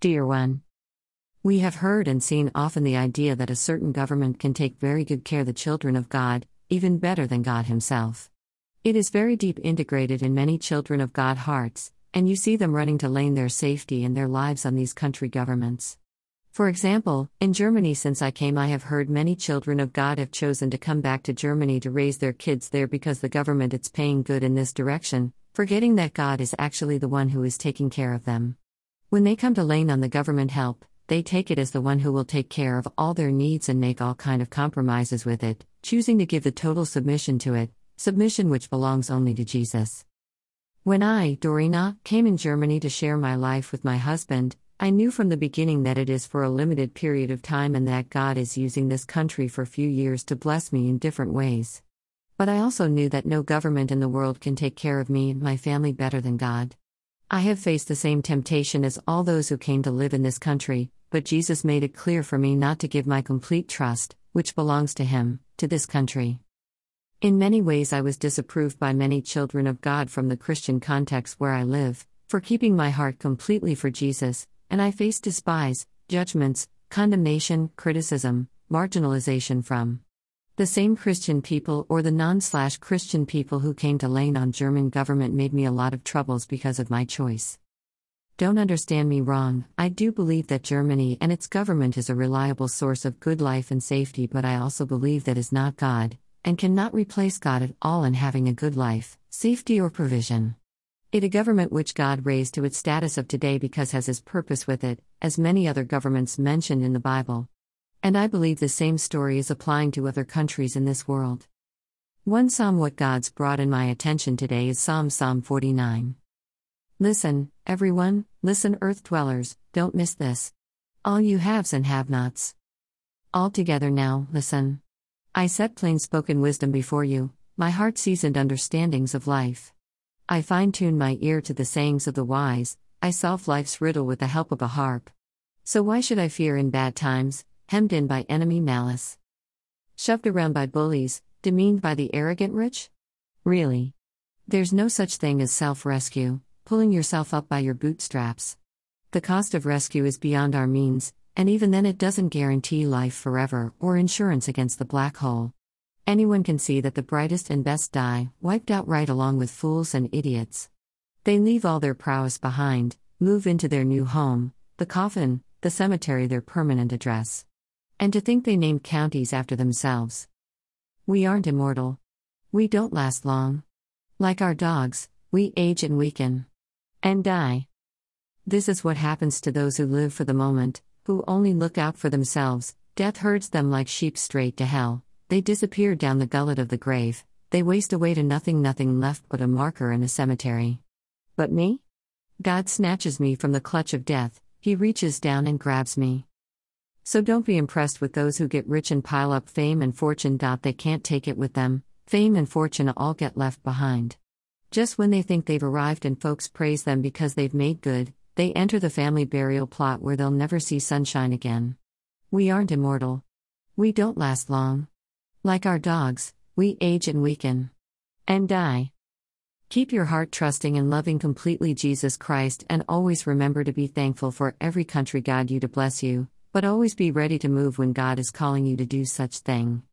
Dear one, we have heard and seen often the idea that a certain government can take very good care of the children of God, even better than God Himself. It is very deep integrated in many children of God hearts, and you see them running to lay their safety and their lives on these country governments. For example, in Germany, since I came, I have heard many children of God have chosen to come back to Germany to raise their kids there because the government is paying good in this direction, forgetting that God is actually the one who is taking care of them. When they come to lean on the government help, they take it as the one who will take care of all their needs and make all kind of compromises with it, choosing to give the total submission to it, submission which belongs only to Jesus. When I, Dorina, came in Germany to share my life with my husband, I knew from the beginning that it is for a limited period of time and that God is using this country for few years to bless me in different ways. But I also knew that no government in the world can take care of me and my family better than God. I have faced the same temptation as all those who came to live in this country, but Jesus made it clear for me not to give my complete trust, which belongs to Him, to this country. In many ways, I was disapproved by many children of God from the Christian context where I live, for keeping my heart completely for Jesus, and I faced despise, judgments, condemnation, criticism, marginalization from the same Christian people or the non slash Christian people who came to lay on German government made me a lot of troubles because of my choice. Don't understand me wrong, I do believe that Germany and its government is a reliable source of good life and safety, but I also believe that is not God, and cannot replace God at all in having a good life, safety, or provision. It a government which God raised to its status of today because has his purpose with it, as many other governments mentioned in the Bible. And I believe the same story is applying to other countries in this world. One psalm what God's brought in my attention today is Psalm Psalm 49. Listen, everyone, listen, earth dwellers, don't miss this. All you haves and have nots. All together now, listen. I set plain spoken wisdom before you, my heart seasoned understandings of life. I fine tune my ear to the sayings of the wise, I solve life's riddle with the help of a harp. So why should I fear in bad times, hemmed in by enemy malice? Shoved around by bullies, demeaned by the arrogant rich? Really? There's no such thing as self rescue pulling yourself up by your bootstraps. The cost of rescue is beyond our means, and even then, it doesn't guarantee life forever or insurance against the black hole. Anyone can see that the brightest and best die, wiped out right along with fools and idiots. They leave all their prowess behind, move into their new home, the coffin, the cemetery, their permanent address. And to think they named counties after themselves. We aren't immortal. We don't last long. Like our dogs, we age and weaken and die. This is what happens to those who live for the moment, who only look out for themselves. Death herds them like sheep straight to hell. They disappear down the gullet of the grave. They waste away to nothing, nothing left but a marker in a cemetery. But me? God snatches me from the clutch of death, He reaches down and grabs me. So don't be impressed with those who get rich and pile up fame and fortune. They can't take it with them, fame and fortune all get left behind. Just when they think they've arrived and folks praise them because they've made good, they enter the family burial plot where they'll never see sunshine again. We aren't immortal. We don't last long. Like our dogs, we age and weaken. And die. Keep your heart trusting and loving completely Jesus Christ and always remember to be thankful for every country God you to bless you, but always be ready to move when God is calling you to do such thing.